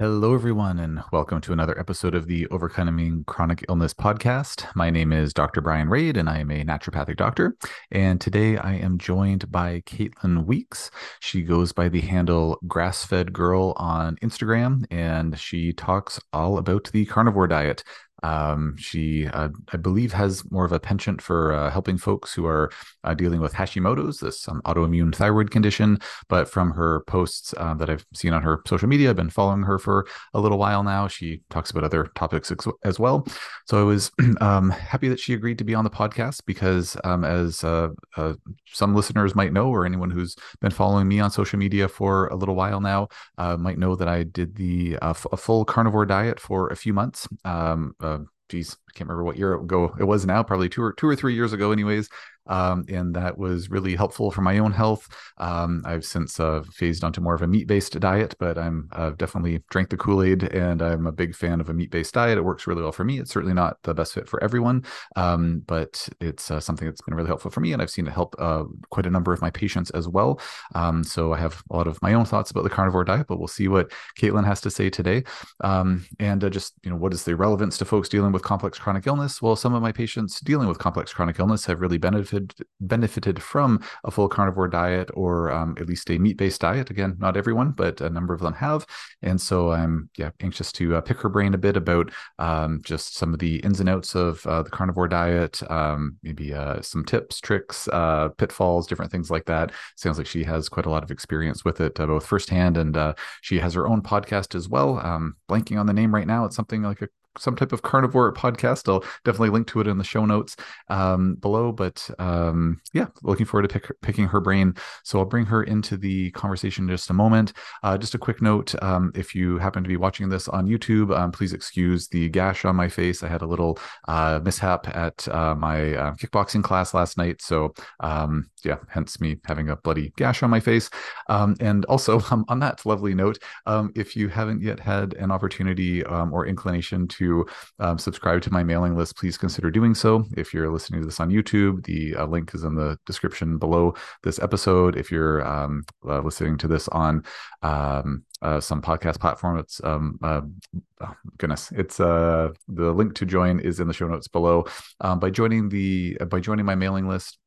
Hello, everyone, and welcome to another episode of the Overcoming Chronic Illness podcast. My name is Dr. Bryan Rade, and I am a naturopathic doctor. And today I am joined by Caitlin Weeks. She goes by the handle Grassfed Girl on Instagram, and she talks all about the carnivore diet. Um, she, uh, I believe, has more of a penchant for uh, helping folks who are uh, dealing with Hashimoto's, this um, autoimmune thyroid condition. But from her posts uh, that I've seen on her social media, I've been following her for a little while now. She talks about other topics as well. So I was um, happy that she agreed to be on the podcast because, um, as uh, uh, some listeners might know, or anyone who's been following me on social media for a little while now, might know that I did the a full carnivore diet for a few months. Geez, I can't remember what year ago it was now, probably two or two or three years ago, anyways um, and that was really helpful for my own health. Um, I've since uh, phased onto more of a meat-based diet, but I'm uh, definitely drank the Kool-Aid, and I'm a big fan of a meat-based diet. It works really well for me. It's certainly not the best fit for everyone, um, but it's uh, something that's been really helpful for me, and I've seen it help uh, quite a number of my patients as well. Um, so I have a lot of my own thoughts about the carnivore diet, but we'll see what Caitlin has to say today, um, and uh, just you know what is the relevance to folks dealing with complex chronic illness? Well, some of my patients dealing with complex chronic illness have really benefited benefited benefited from a full carnivore diet or um, at least a meat based diet. Again, not everyone, but a number of them have. And so I'm yeah anxious to uh, pick her brain a bit about um, just some of the ins and outs of uh, the carnivore diet, um, maybe uh, some tips, tricks, uh, pitfalls, different things like that. Sounds like she has quite a lot of experience with it, uh, both firsthand and uh, she has her own podcast as well. Blanking on the name right now. It's something like a some type of carnivore podcast. I'll definitely link to it in the show notes um, below. But um, yeah, looking forward to pick, picking her brain. So I'll bring her into the conversation in just a moment. Uh, just a quick note um, if you happen to be watching this on YouTube, um, please excuse the gash on my face. I had a little uh, mishap at uh, my uh, kickboxing class last night. So um, yeah, hence me having a bloody gash on my face. Um, and also, on that lovely note, if you haven't yet had an opportunity or inclination to um, subscribe to my mailing list, please consider doing so. If you're listening to this on YouTube, the uh, link is in the description below this episode. If you're um, uh, listening to this on um, uh, some podcast platform, it's um, uh, oh, goodness, it's uh, the link to join is in the show notes below. Um, by joining the by joining my mailing list,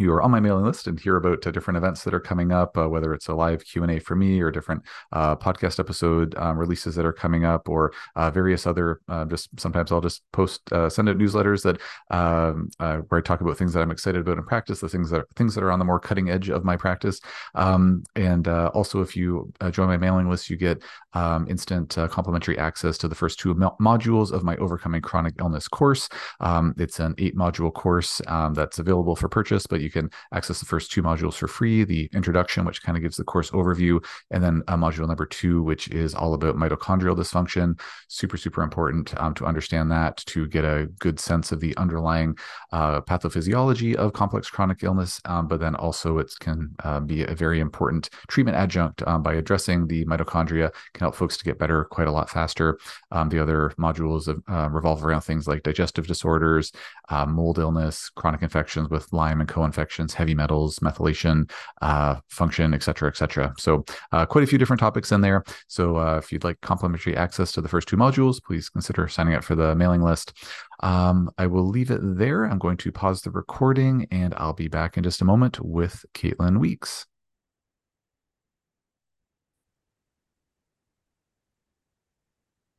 you are on my mailing list and hear about uh, different events that are coming up, uh, whether it's a live Q and A for me or different uh, podcast episode um, releases that are coming up, or uh, various other. Uh, just sometimes I'll just post, uh, send out newsletters that um, where I talk about things that I'm excited about in practice, the things that things that are on the more cutting edge of my practice. Um, and also, if you join my mailing list, you get um, instant complimentary access to the first two mo- modules of my Overcoming Chronic Illness course. Um, it's an eight module course um, that's available for purchase, but you you can access the first two modules for free the introduction, which kind of gives the course overview, and then uh, module number two, which is all about mitochondrial dysfunction. Super, super important um, to understand that to get a good sense of the underlying uh, pathophysiology of complex chronic illness. Um, but then also, it can uh, be a very important treatment adjunct um, by addressing the mitochondria, can help folks to get better quite a lot faster. Um, the other modules of, uh, revolve around things like digestive disorders, uh, mold illness, chronic infections with Lyme and co-infections infections, heavy metals, methylation uh, function, et cetera, et cetera. So uh, quite a few different topics in there. So uh, if you'd like complimentary access to the first two modules, please consider signing up for the mailing list. Um, I will leave it there. I'm going to pause the recording and I'll be back in just a moment with Caitlin Weeks.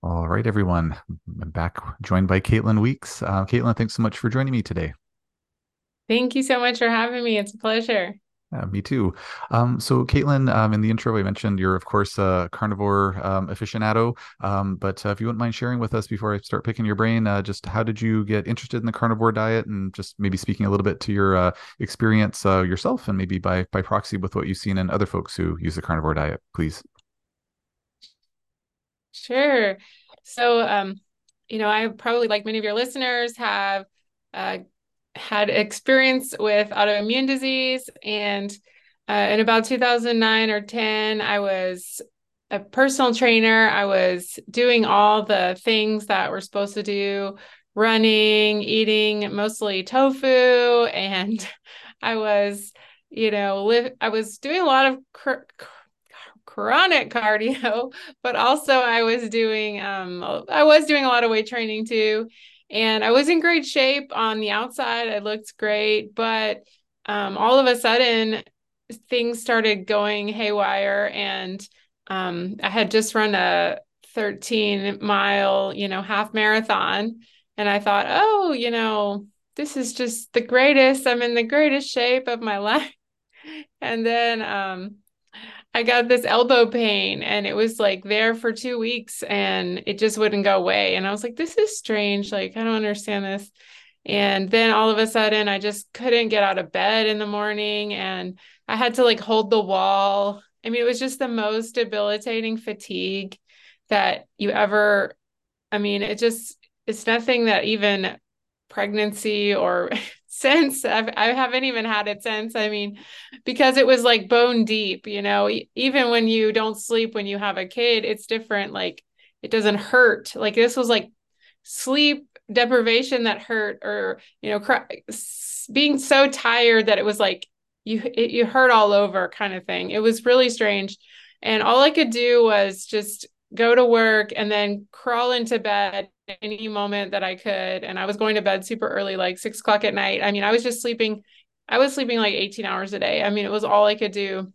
All right, everyone. I'm back joined by Caitlin Weeks. Uh, Caitlin, thanks so much for joining me today. Thank you so much for having me. It's a pleasure. Yeah, me too. Um, so, Caitlin, um, in the intro, I mentioned you're, of course, a carnivore um, aficionado. Um, but uh, if you wouldn't mind sharing with us before I start picking your brain, uh, just how did you get interested in the carnivore diet, and just maybe speaking a little bit to your uh, experience uh, yourself, and maybe by by proxy with what you've seen in other folks who use the carnivore diet, please. Sure. So, um, you know, I probably, like many of your listeners, have uh, had experience with autoimmune disease and uh, in about 2009 or 10 i was a personal trainer i was doing all the things that we're supposed to do running eating mostly tofu and i was you know live i was doing a lot of cr- chronic cardio, but also I was doing um I was doing a lot of weight training too. And I was in great shape on the outside. I looked great, but um, all of a sudden things started going haywire and um, I had just run a 13 mile, you know, half marathon. And I thought, oh, you know, this is just the greatest. I'm in the greatest shape of my life. And then um, I got this elbow pain and it was like there for two weeks and it just wouldn't go away. And I was like, this is strange. Like, I don't understand this. And then all of a sudden, I just couldn't get out of bed in the morning and I had to like hold the wall. I mean, it was just the most debilitating fatigue that you ever, I mean, it just, it's nothing that even pregnancy or since I've, I haven't even had it since. I mean, because it was like bone deep, you know, even when you don't sleep when you have a kid, it's different. Like it doesn't hurt. Like this was like sleep deprivation that hurt or, you know, cry, being so tired that it was like you, it, you hurt all over kind of thing. It was really strange. And all I could do was just go to work and then crawl into bed any moment that I could. And I was going to bed super early, like six o'clock at night. I mean, I was just sleeping, I was sleeping like 18 hours a day. I mean, it was all I could do.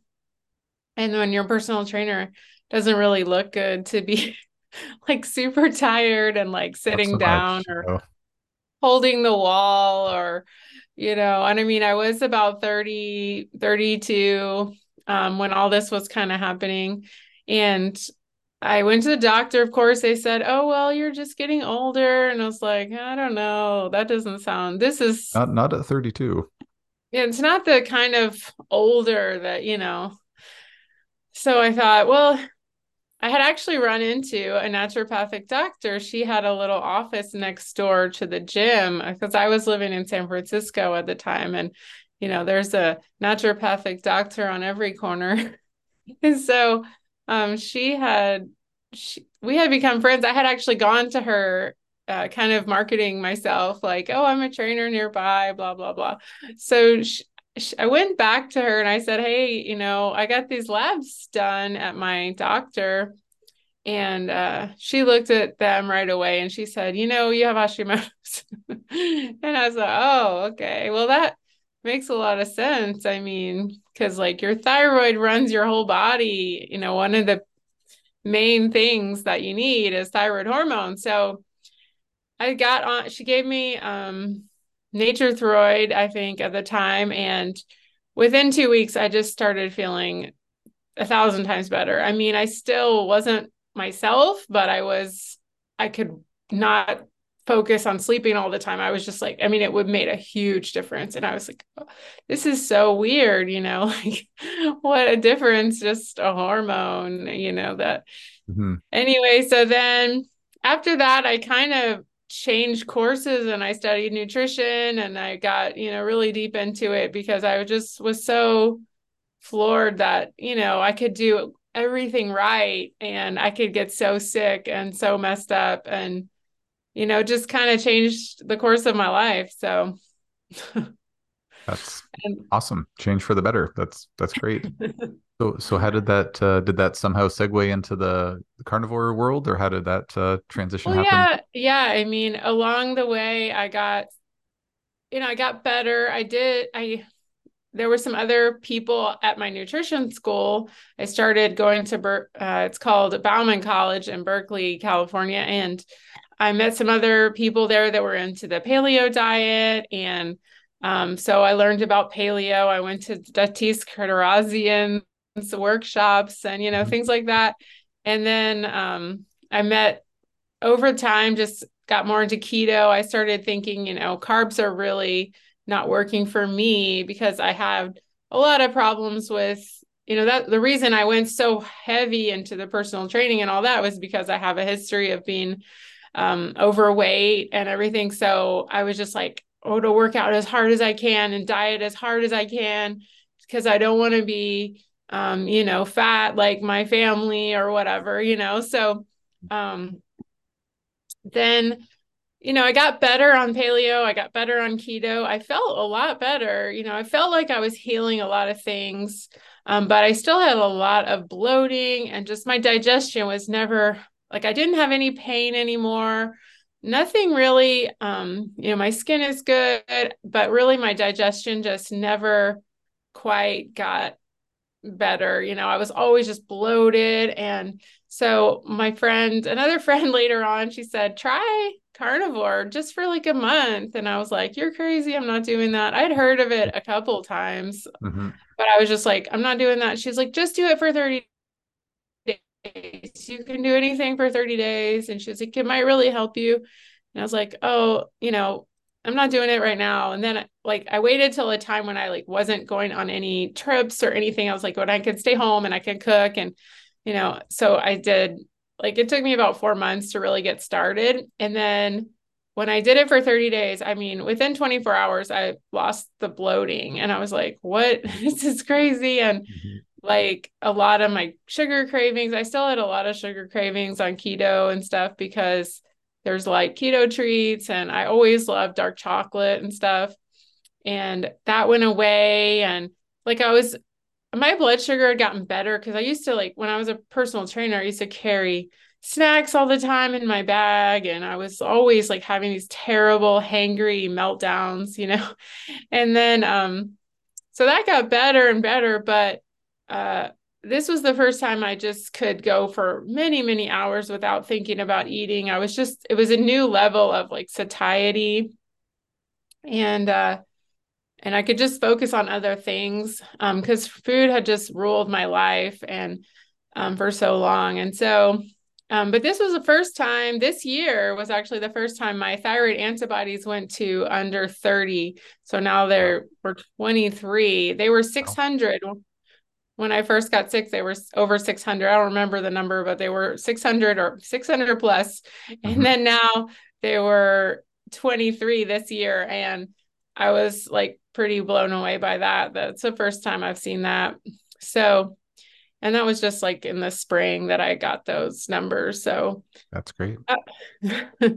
And when your personal trainer doesn't really look good to be like super tired and like sitting down much, or holding the wall or, you know, and I mean, I was about 30, 32 um, when all this was kind of happening. And I went to the doctor. Of course, they said, "Oh, well, you're just getting older," and I was like, "I don't know. That doesn't sound. This is not not at 32." Yeah, it's not the kind of older that you know. So I thought, well, I had actually run into a naturopathic doctor. She had a little office next door to the gym uh, because I was living in San Francisco at the time, and you know, there's a naturopathic doctor on every corner, and so um, she had she, we had become friends. I had actually gone to her uh, kind of marketing myself like, oh, I'm a trainer nearby, blah, blah, blah. So she, she, I went back to her and I said, hey, you know, I got these labs done at my doctor. And uh, she looked at them right away and she said, you know, you have Hashimoto's. and I was like, oh, okay. Well, that makes a lot of sense. I mean, because like your thyroid runs your whole body. You know, one of the main things that you need is thyroid hormone. So I got on, she gave me um, Nature-Throid, I think, at the time. And within two weeks, I just started feeling a thousand times better. I mean, I still wasn't myself, but I was, I could not focus on sleeping all the time. I was just like, I mean, it would made a huge difference. And I was like, oh, this is so weird, you know, like what a difference, just a hormone, you know, that mm-hmm. anyway. So then after that, I kind of changed courses and I studied nutrition and I got, you know, really deep into it because I just was so floored that, you know, I could do everything right and I could get so sick and so messed up and you know, just kind of changed the course of my life. So that's and, awesome. Change for the better. That's that's great. so so how did that uh, did that somehow segue into the, carnivore world or how did that uh, transition well, happen? Yeah, yeah. I mean, along the way I got you know, I got better. I did I there were some other people at my nutrition school. I started going to uh, it's called Bauman College in Berkeley, California, and I met some other people there that were into the paleo diet. And um, so I learned about paleo. I went to Datis Kharrazian's workshops and, you know, mm-hmm. things like that. And then um, I met over time, just got more into keto. I started thinking, you know, carbs are really not working for me because I had a lot of problems with you know that the reason I went so heavy into the personal training and all that was because I have a history of being um, overweight and everything. So I was just like, oh, to work out as hard as I can and diet as hard as I can because I don't want to be, um, you know, fat like my family or whatever, you know. So um, then, you know, I got better on paleo, I got better on keto. I felt a lot better. You know, I felt like I was healing a lot of things. Um, but I still had a lot of bloating and just my digestion was never like I didn't have any pain anymore. Nothing really, um, you know, my skin is good, but really my digestion just never quite got better. You know, I was always just bloated. And so my friend, another friend later on, she said, try carnivore just for like a month. And I was like, you're crazy. I'm not doing that. I'd heard of it a couple times, mm-hmm. but I was just like, I'm not doing that. She's like, just do it for 30 days. You can do anything for 30 days. And she's like, it might really help you. And I was like, oh, you know, I'm not doing it right now. And then like I waited till a time when I like wasn't going on any trips or anything. I was like, when I could stay home and I could cook and you know, so I did like it took me about 4 months to really get started. And then when I did it for 30 days, I mean, within 24 hours I lost the bloating and I was like, what? this is crazy and mm-hmm. Like a lot of my sugar cravings, I still had a lot of sugar cravings on keto and stuff because there's like keto treats and I always loved dark chocolate and stuff. And that went away. And like I was, my blood sugar had gotten better because I used to like when I was a personal trainer, I used to carry snacks all the time in my bag. And I was always like having these terrible, hangry meltdowns, you know? And then, um, so that got better and better. But, uh, this was the first time I just could go for many, many hours without thinking about eating. I was just, it was a new level of like satiety. And, uh, and I could just focus on other things um because um, food had just ruled my life and um, for so long. And so, um, but this was the first time this year was actually the first time my thyroid antibodies went to under 30. So now they're we're 23. They were 600 when I first got sick, they were over 600. I don't remember the number, but they were 600 or 600 plus. Mm-hmm. And then now they were 23 this year. And I was like pretty blown away by that. That's the first time I've seen that. So, and that was just like in the spring that I got those numbers. So that's great. Uh,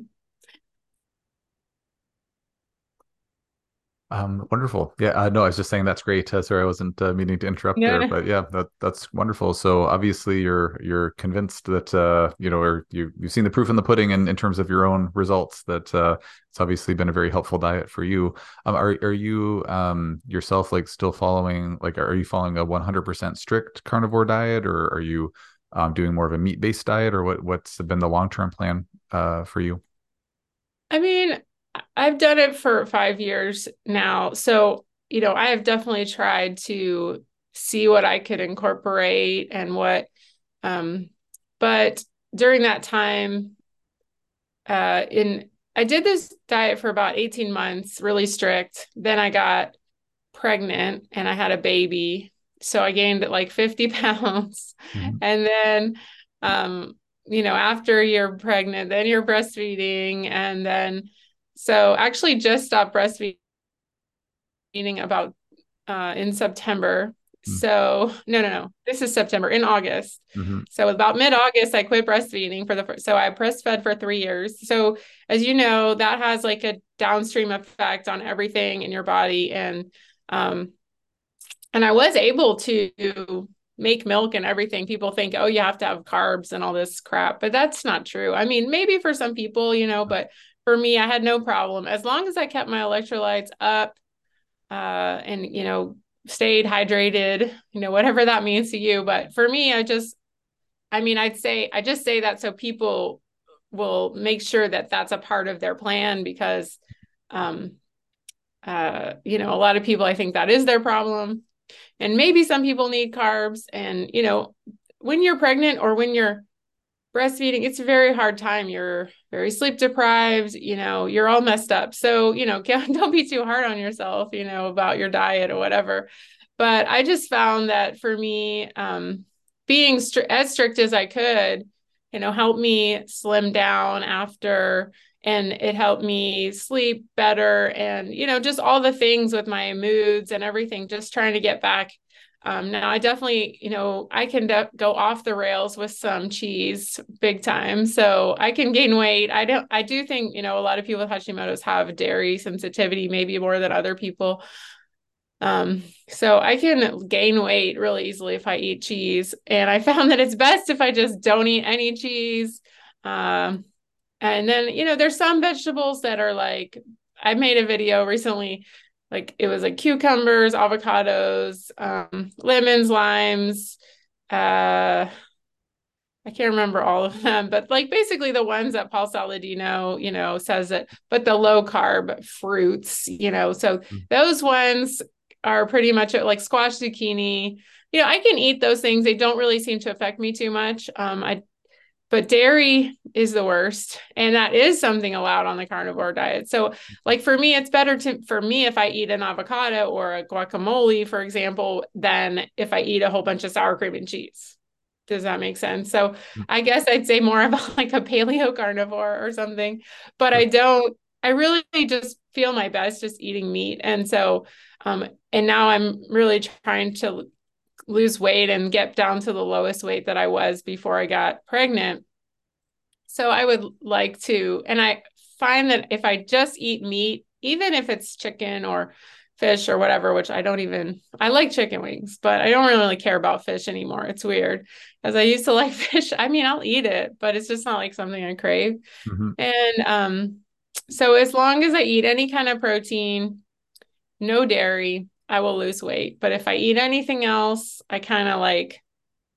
Um, wonderful. Yeah, uh, no, I was just saying that's great. Uh, sorry, I wasn't uh, meaning to interrupt there, but yeah, that that's wonderful. So obviously, you're you're convinced that uh, you know, or you you've seen the proof in the pudding, in, in terms of your own results. That uh, it's obviously been a very helpful diet for you. Um, are are you um yourself like still following like are you following a 100% strict carnivore diet, or are you um doing more of a meat based diet, or what what's been the long term plan uh for you? I mean, I've done it for five years now. So, you know, I have definitely tried to see what I could incorporate and what, um, but during that time, uh, in, I did this diet for about 18 months, really strict. Then I got pregnant and I had a baby. So I gained like 50 pounds. Mm-hmm. And then, um, you know, after you're pregnant, then you're breastfeeding. And then so actually just stopped breastfeeding about uh, in September. Mm-hmm. So no, no, no. This is September in August. Mm-hmm. So about mid-August, I quit breastfeeding for the first. So I breastfed for three years. So as you know, that has like a downstream effect on everything in your body, and um, and I was able to make milk and everything. People think, oh, you have to have carbs and all this crap, but that's not true. I mean, maybe for some people, you know, but for me, I had no problem as long as I kept my electrolytes up uh, and, you know, stayed hydrated, you know, whatever that means to you. But for me, I just, I mean, I'd say, I just say that so people will make sure that that's a part of their plan because, um, uh, you know, a lot of people, I think that is their problem. And maybe some people need carbs. And, you know, when you're pregnant or when you're breastfeeding, it's a very hard time. You're very sleep deprived, you know, you're all messed up. So, you know, don't be too hard on yourself, you know, about your diet or whatever. But I just found that for me, um, being stri- as strict as I could, you know, helped me slim down after and it helped me sleep better and you know just all the things with my moods and everything just trying to get back um, now I definitely, you know, I can de- go off the rails with some cheese big time. So I can gain weight. I don't, I do think, you know, a lot of people with Hashimoto's have dairy sensitivity, maybe more than other people. Um, so I can gain weight really easily if I eat cheese. And I found that it's best if I just don't eat any cheese. Um, and then, you know, there's some vegetables that are like, I made a video recently, like it was like cucumbers, avocados, um, lemons, limes, uh, I can't remember all of them, but like basically the ones that Paul Saladino, you know, says that, but the low carb fruits, you know, so mm-hmm. those ones are pretty much like squash, zucchini. You know, I can eat those things. They don't really seem to affect me too much. Um, I, but dairy is the worst, and that is something allowed on the carnivore diet. So, like for me, it's better to for me if I eat an avocado or a guacamole, for example, than if I eat a whole bunch of sour cream and cheese. Does that make sense? So mm. I guess I'd say more about like a paleo carnivore or something, but I don't, I really just feel my best just eating meat. And so, um, and now I'm really trying to lose weight and get down to the lowest weight that I was before I got pregnant. So I would like to, and I find that if I just eat meat, even if it's chicken or fish or whatever, which I don't even I like chicken wings, but I don't really care about fish anymore. It's weird. As I used to like fish. I mean, I'll eat it, but it's just not like something I crave. Mm-hmm. And um so as long as I eat any kind of protein, no dairy, I will lose weight. But if I eat anything else, I kind of like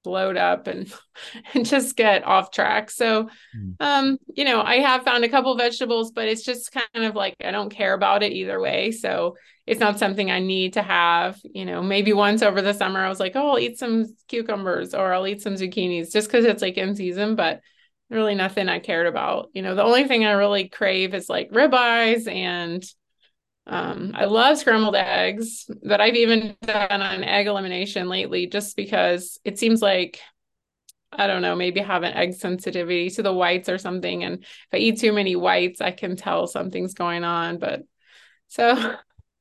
bloat up and and just get off track. So mm. um you know, I have found a couple vegetables, but it's just kind of like I don't care about it either way. So it's not something I need to have, you know, maybe once over the summer I was like, "Oh, I'll eat some cucumbers or I'll eat some zucchinis just cuz it's like in season, but really nothing I cared about. You know, the only thing I really crave is like ribeyes and um, I love scrambled eggs, but I've even done an egg elimination lately just because it seems like I don't know, maybe have an egg sensitivity to the whites or something. And if I eat too many whites, I can tell something's going on. But so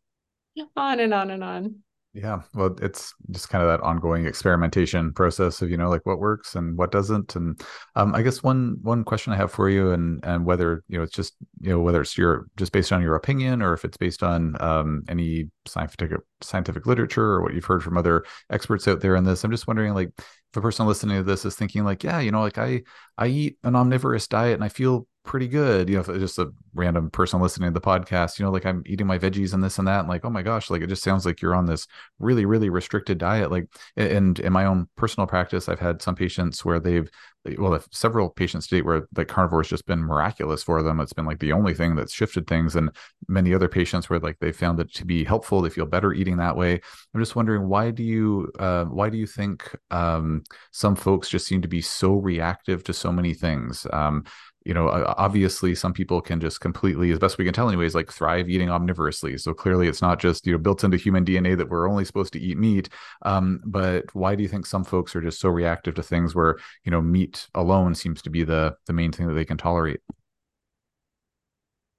on and on and on. Yeah, well, it's just kind of that ongoing experimentation process of you know like what works and what doesn't, and um, I guess one one question I have for you, and and whether you know it's just you know whether it's your just based on your opinion or if it's based on um, any scientific scientific literature or what you've heard from other experts out there in this, I'm just wondering like if a person listening to this is thinking like yeah you know like I I eat an omnivorous diet and I feel pretty good. You know, just a random person listening to the podcast, you know, like I'm eating my veggies and this and that, and like, oh my gosh, like it just sounds like you're on this really, really restricted diet. Like, and in my own personal practice, I've had some patients where they've well, several patients to date where like carnivore has just been miraculous for them. It's been like the only thing that's shifted things. And many other patients where like they found it to be helpful. They feel better eating that way. I'm just wondering why do you uh, why do you think um, some folks just seem to be so reactive to so many things? Um, you know obviously some people can just completely as best we can tell anyways like thrive eating omnivorously. So clearly it's not just you know built into human dna that we're only supposed to eat meat um, but why do you think some folks are just so reactive to things where you know meat alone seems to be the the main thing that they can tolerate?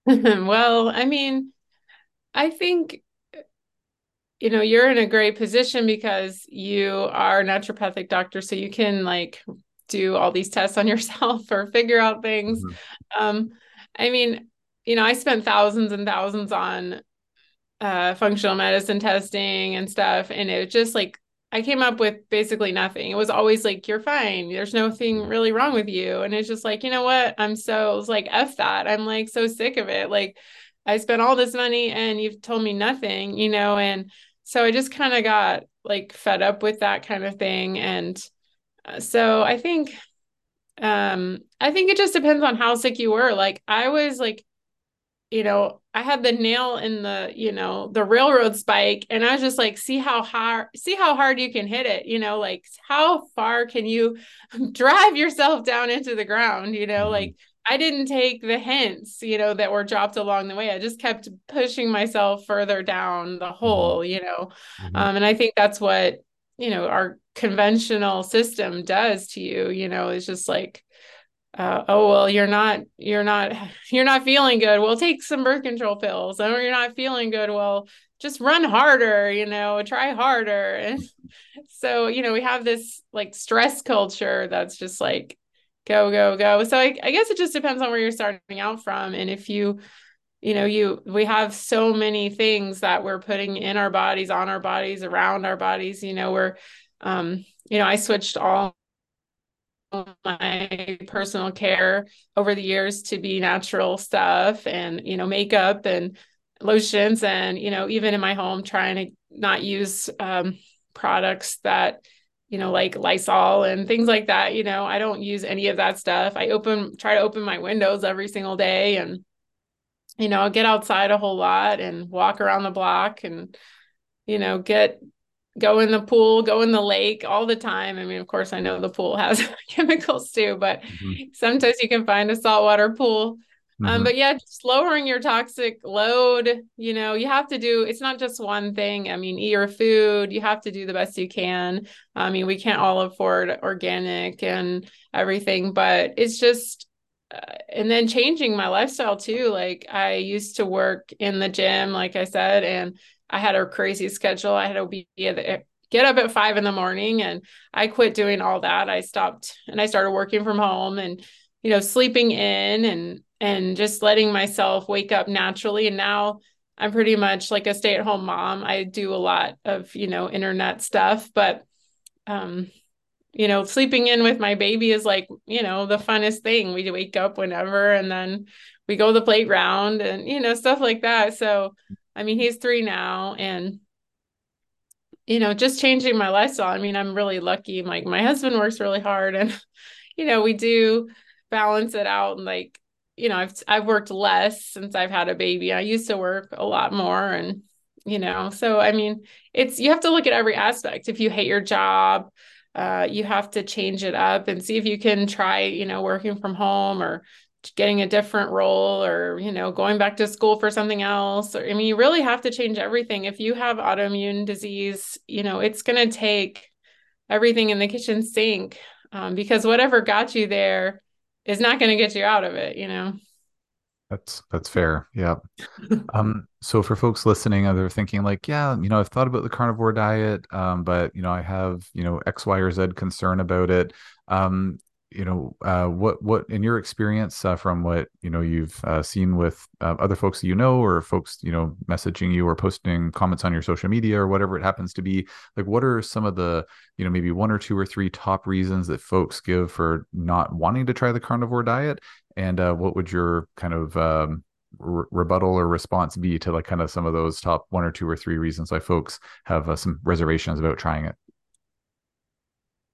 Well i mean i think you know you're in a great position because you are a naturopathic doctor so you can like do all these tests on yourself or figure out things. Mm-hmm. Um, I mean, you know, I spent thousands and thousands on uh, functional medicine testing and stuff, and it was just like I came up with basically nothing. It was always like, you're fine. There's nothing mm-hmm. really wrong with you. And it's just like, you know what? I'm so, it's like, F that. I'm like so sick of it. Like, I spent all this money and you've told me nothing, you know? And so I just kind of got like fed up with that kind of thing. And so I think um I think it just depends on how sick you were. Like I was like you know, I had the nail in the, you know, the railroad spike and I was just like see how hard see how hard you can hit it, you know, like how far can you drive yourself down into the ground, you know, mm-hmm. like I didn't take the hints, you know, that were dropped along the way. I just kept pushing myself further down the mm-hmm. hole, you know. Mm-hmm. Um, and I think that's what you know our conventional system does to you you know it's just like uh, oh well you're not you're not you're not feeling good. Well take some birth control pills. Oh you're not feeling good. Well just run harder you know try harder. And so you know we have this like stress culture that's just like go go go. So I, I guess it just depends on where you're starting out from. And if you you know, you we have so many things that we're putting in our bodies, on our bodies, around our bodies. You know, we're um, you know, I switched all my personal care over the years to be natural stuff and you know makeup and lotions and you know even in my home trying to not use um, products that you know like lysol and things like that you know i don't use any of that stuff i open try to open my windows every single day and you know get outside a whole lot and walk around the block and you know get go in the pool, go in the lake all the time. I mean, of course, I know the pool has chemicals too, but mm-hmm. sometimes you can find a saltwater pool. Um, mm-hmm. Um, but yeah, just lowering your toxic load, you know, you have to do it's not just one thing. I mean, eat your food, you have to do the best you can. I mean, we can't all afford organic and everything, but it's just and then changing my lifestyle too. Like I used to work in the gym, like I said, and I had a crazy schedule. I had to be get up at five in the morning, and I quit doing all that. I stopped and I started working from home, and you know, sleeping in and and just letting myself wake up naturally. And now I'm pretty much like a stay at home mom. I do a lot of you know internet stuff, but um you know, sleeping in with my baby is like, you know, the funnest thing. We wake up whenever and then we go to the playground and, you know, stuff like that. So, I mean, he's three now and, you know, just changing my lifestyle. I mean, I'm really lucky. Like, my husband works really hard and, you know, we do balance it out and like, you know, I've I've worked less since I've had a baby. I used to work a lot more and you know, so I mean, it's you have to look at every aspect. If you hate your job, uh, you have to change it up and see if you can try, you know, working from home or getting a different role or, you know, going back to school for something else. Or, I mean, you really have to change everything. If you have autoimmune disease, you know, it's going to take everything in the kitchen sink um, because whatever got you there is not going to get you out of it, you know? That's that's fair. Yeah. um, so for folks listening, they're thinking like, yeah, you know, I've thought about the carnivore diet, um, but you know, I have you know X, Y, or Z concern about it. Um, you know uh, what what in your experience uh, from what you know you've uh, seen with uh, other folks you know or folks you know messaging you or posting comments on your social media or whatever it happens to be like what are some of the you know maybe one or two or three top reasons that folks give for not wanting to try the carnivore diet and uh, what would your kind of um, re- rebuttal or response be to like kind of some of those top one or two or three reasons why folks have uh, some reservations about trying it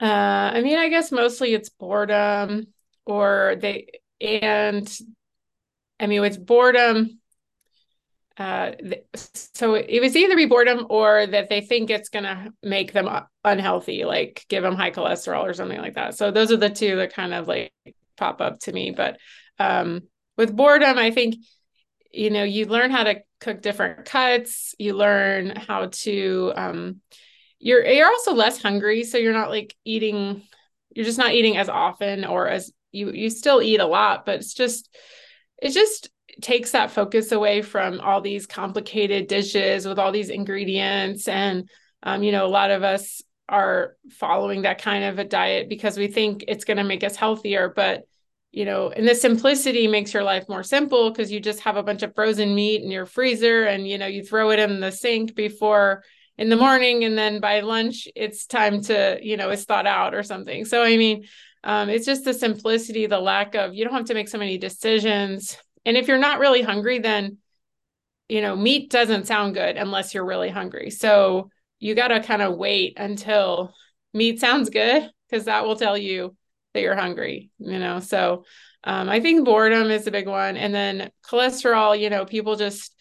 uh, I mean, I guess mostly it's boredom or they, and I mean, with boredom, uh, so it was either be boredom or that they think it's going to make them unhealthy, like give them high cholesterol or something like that. So those are the two that kind of like pop up to me. But um, with boredom, I think, you know, you learn how to cook different cuts, you learn how to, um, you're you're also less hungry so you're not like eating you're just not eating as often or as you you still eat a lot but it's just it just takes that focus away from all these complicated dishes with all these ingredients. And um, you know a lot of us are following that kind of a diet because we think it's going to make us healthier but you know and the simplicity makes your life more simple because you just have a bunch of frozen meat in your freezer and you know you throw it in the sink before in the morning and then by lunch it's time to you know it's thought out or something. So i mean um, it's just the simplicity the lack of you don't have to make so many decisions. And if you're not really hungry then you know meat doesn't sound good unless you're really hungry. So you got to kind of wait until meat sounds good because that will tell you that you're hungry you know? So um, i think boredom is a big one. And then cholesterol you know people just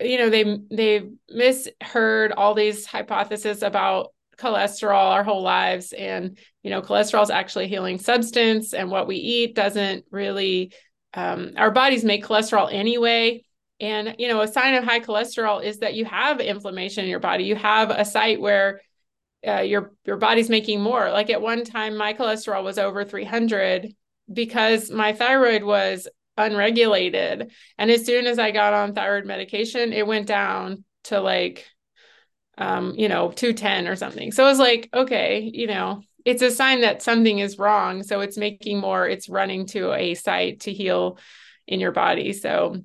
you know they they misheard all these hypotheses about cholesterol our whole lives. And you know cholesterol is actually a healing substance and what we eat doesn't really um, our bodies make cholesterol anyway. And you know a sign of high cholesterol is that you have inflammation in your body. You have a site where uh, your your body's making more like at one time my cholesterol was over 300 because my thyroid was unregulated. And as soon as I got on thyroid medication, it went down to like, um, you know, 210 or something. So it was like, okay, you know, it's a sign that something is wrong. So it's making more, it's running to a site to heal in your body. So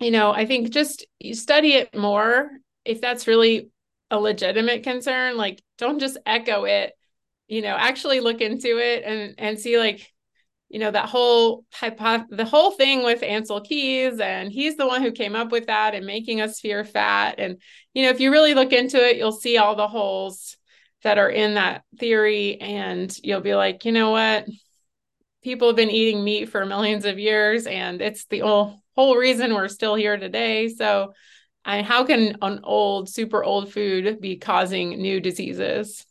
you know, I think just you study it more if that's really a legitimate concern. Like, don't just echo it. You know, actually look into it and and see like you know that whole hypo- the whole thing with Ancel Keys and he's the one who came up with that and making us fear fat and you know if you really look into it you'll see all the holes that are in that theory and you'll be like you know what people have been eating meat for millions of years and it's the whole, whole reason we're still here today so I, how can an old super old food be causing new diseases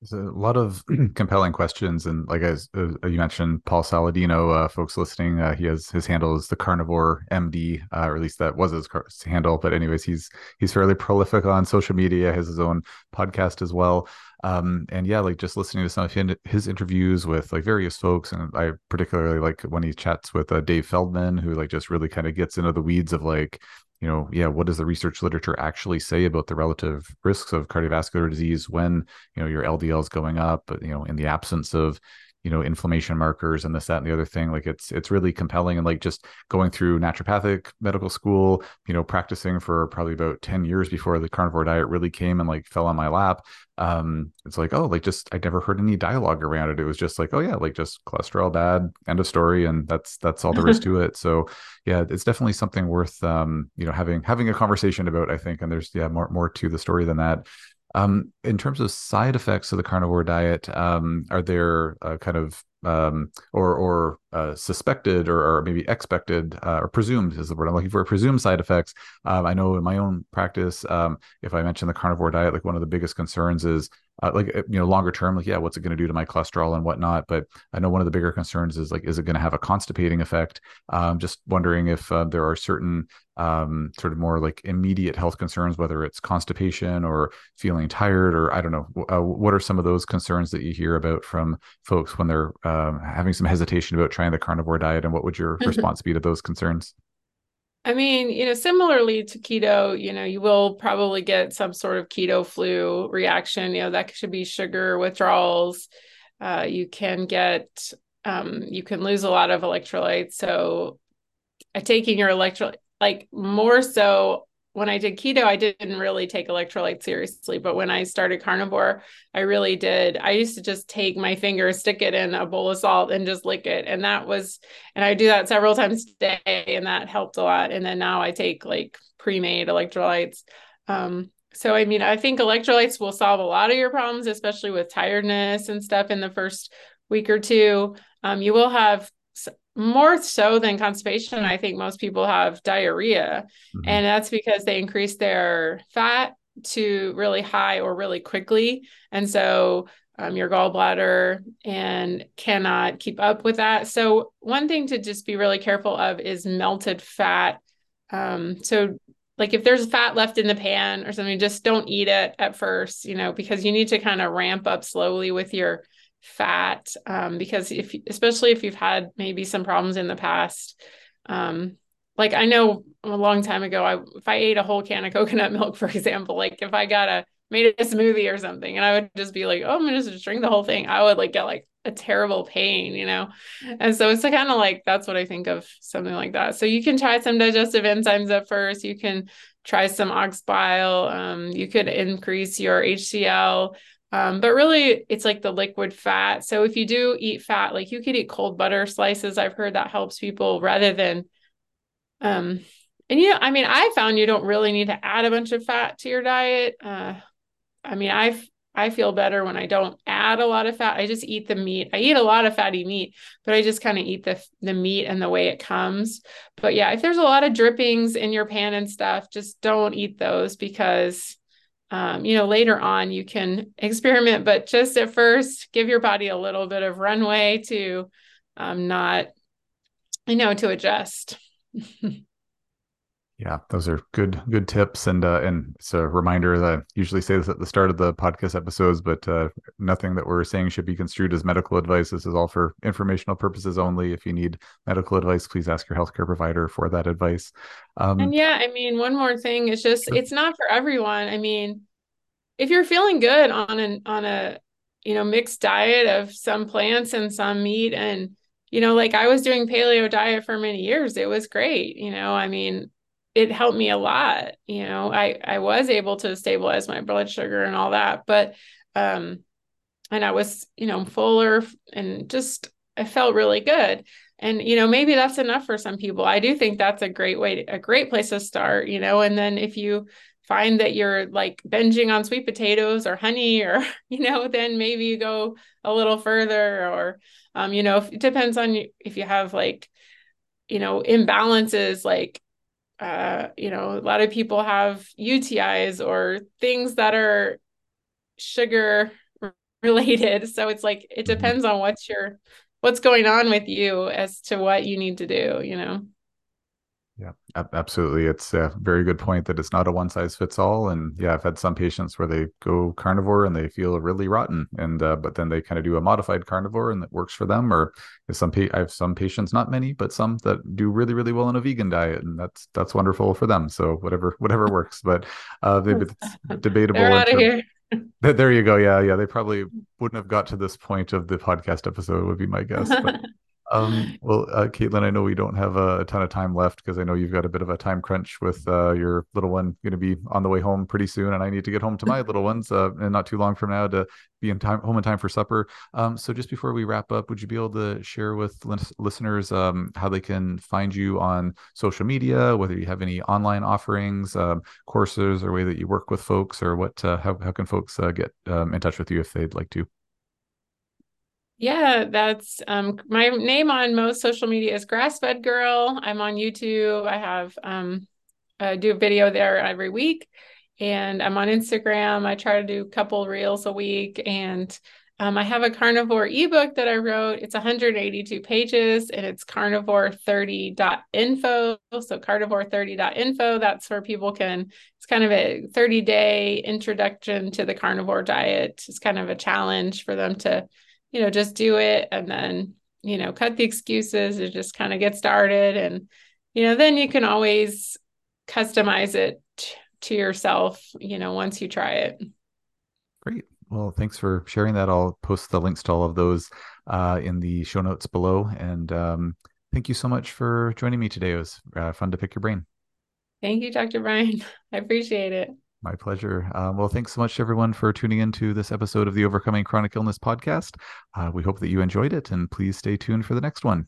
there's a lot of compelling questions, and like as uh, you mentioned, Paul Saladino, uh, folks listening, uh, he has his handle is the Carnivore MD, uh, or at least that was his handle. But anyways, he's he's fairly prolific on social media, has his own podcast as well. Um, and yeah, like just listening to some of his interviews with like various folks, and I particularly like when he chats with uh, Dave Feldman, who like just really kind of gets into the weeds of like you know, yeah, what does the research literature actually say about the relative risks of cardiovascular disease when, you know, your LDL is going up, you know, in the absence of, you know inflammation markers and this that and the other thing like it's it's really compelling. And like just going through naturopathic medical school you know practicing for probably about 10 years before the carnivore diet really came and like fell on my lap um it's like oh like just i never heard any dialogue around it. It was just like oh yeah like just cholesterol bad end of story and that's that's all there is to it. So yeah it's definitely something worth um you know having having a conversation about i think. And there's yeah more more to the story than that um, in terms of side effects of the carnivore diet, um, are there uh, kind of um, or or uh, suspected or, or, maybe expected uh, or presumed is the word I'm looking for presumed side effects? Um, I know in my own practice, um, if I mention the carnivore diet, like one of the biggest concerns is uh, like uh, you know longer term like yeah what's it going to do to my cholesterol and whatnot but i know one of the bigger concerns is like is it going to have a constipating effect um, just wondering if uh, there are certain um, sort of more like immediate health concerns whether it's constipation or feeling tired or i don't know uh, what are some of those concerns that you hear about from folks when they're um, having some hesitation about trying the carnivore diet and what would your response be to those concerns I mean, you know, similarly to keto, you know, you will probably get some sort of keto flu reaction. You know, that should be sugar withdrawals. Uh, you can get, um, you can lose a lot of electrolytes. So, uh, taking your electrolyte, like more so when I did keto, I didn't really take electrolytes seriously. But when I started carnivore, I really did. I used to just take my finger, stick it in a bowl of salt, and just lick it. And that was, and I do that several times a day, and that helped a lot. And then now I take like pre made electrolytes. Um, so, I mean, I think electrolytes will solve a lot of your problems, especially with tiredness and stuff in the first week or two. Um, you will have more so than constipation, I think most people have diarrhea. Mm-hmm. And that's because they increase their fat to really high or really quickly. And so um, your gallbladder and cannot keep up with that. So, one thing to just be really careful of is melted fat. Um, so, like if there's fat left in the pan or something, just don't eat it at first, you know, because you need to kind of ramp up slowly with your fat um, because if especially if you've had maybe some problems in the past um, like i know a long time ago i if i ate a whole can of coconut milk for example like if i got a made a smoothie or something and i would just be like oh i'm gonna just drink the whole thing i would like get like a terrible pain you know? And so it's kind of like that's what i think of something like that. So you can try some digestive enzymes at first you can try some ox bile um, you could increase your hcl um, but really, it's like the liquid fat. So if you do eat fat, like you could eat cold butter slices. I've heard that helps people rather than, um, and you know, I mean, I found you don't really need to add a bunch of fat to your diet. Uh, I mean, I've I feel better when I don't add a lot of fat. I just eat the meat. I eat a lot of fatty meat, but I just kind of eat the the meat and the way it comes. But yeah, if there's a lot of drippings in your pan and stuff, just don't eat those because um, you know, later on you can experiment, but just at first, give your body a little bit of runway to um, not, you know, to adjust. Yeah, those are good good tips, and uh, and it's a reminder that I usually say this at the start of the podcast episodes, but uh, nothing that we're saying should be construed as medical advice. This is all for informational purposes only. If you need medical advice, please ask your healthcare provider for that advice. Um, and yeah, I mean, one more thing, it's just it's not for everyone. I mean, if you're feeling good on an on a you know mixed diet of some plants and some meat and you know, like I was doing paleo diet for many years. It was great. You know, I mean, it helped me a lot. You know, I I was able to stabilize my blood sugar and all that, but um and I was, you know, fuller and just I felt really good. And you know, maybe that's enough for some people. I do think that's a great way to, a great place to start, you know, and then if you find that you're like binging on sweet potatoes or honey or you know then maybe you go a little further or um you know if, it depends on if you have like you know imbalances like uh you know a lot of people have UTIs or things that are sugar related so it's like it mm-hmm. depends on what's your what's going on with you as to what you need to do you know yeah, absolutely. It's a very good point that it's not a one size fits all. And yeah, I've had some patients where they go carnivore and they feel really rotten, and uh, but then they kind of do a modified carnivore and that works for them. Or some pa- I have some patients, not many, but some that do really really well on a vegan diet, and that's that's wonderful for them. So whatever whatever works, but uh, maybe it's debatable. They're out of here. there you go. Yeah, yeah. They probably wouldn't have got to this point of the podcast episode. Would be my guess. But um, well, uh, Caitlin, I know we don't have a, ton of time left because I know you've got a bit of a time crunch with uh, your little one going to be on the way home pretty soon, and I need to get home to my little ones uh, and not too long from now to be in time home in time for supper. Um, so just before we wrap up, would you be able to share with listeners um, how they can find you on social media, whether you have any online offerings, um, courses, or way that you work with folks, or what? Uh, how how can folks uh, get um, in touch with you if they'd like to? Yeah, that's um my name on most social media is Grassfed Girl. I'm on YouTube. I have um I do a video there every week and I'm on Instagram. I try to do a couple reels a week and um, I have a carnivore ebook that I wrote. It's 182 pages and it's carnivore30.info. So carnivore30.info. That's where people can, it's kind of a 30 day introduction to the carnivore diet. It's kind of a challenge for them to you know, just do it and then, you know, cut the excuses and just kind of get started. And, you know, then you can always customize it to yourself, you know, once you try it. Great. Well, thanks for sharing that. I'll post the links to all of those uh, in the show notes below. And um, thank you so much for joining me today. It was uh, fun to pick your brain. Thank you, Dr. Bryan. I appreciate it. My pleasure. Um, well, thanks so much, everyone, for tuning in to this episode of the Overcoming Chronic Illness podcast. Uh, we hope that you enjoyed it, and please stay tuned for the next one.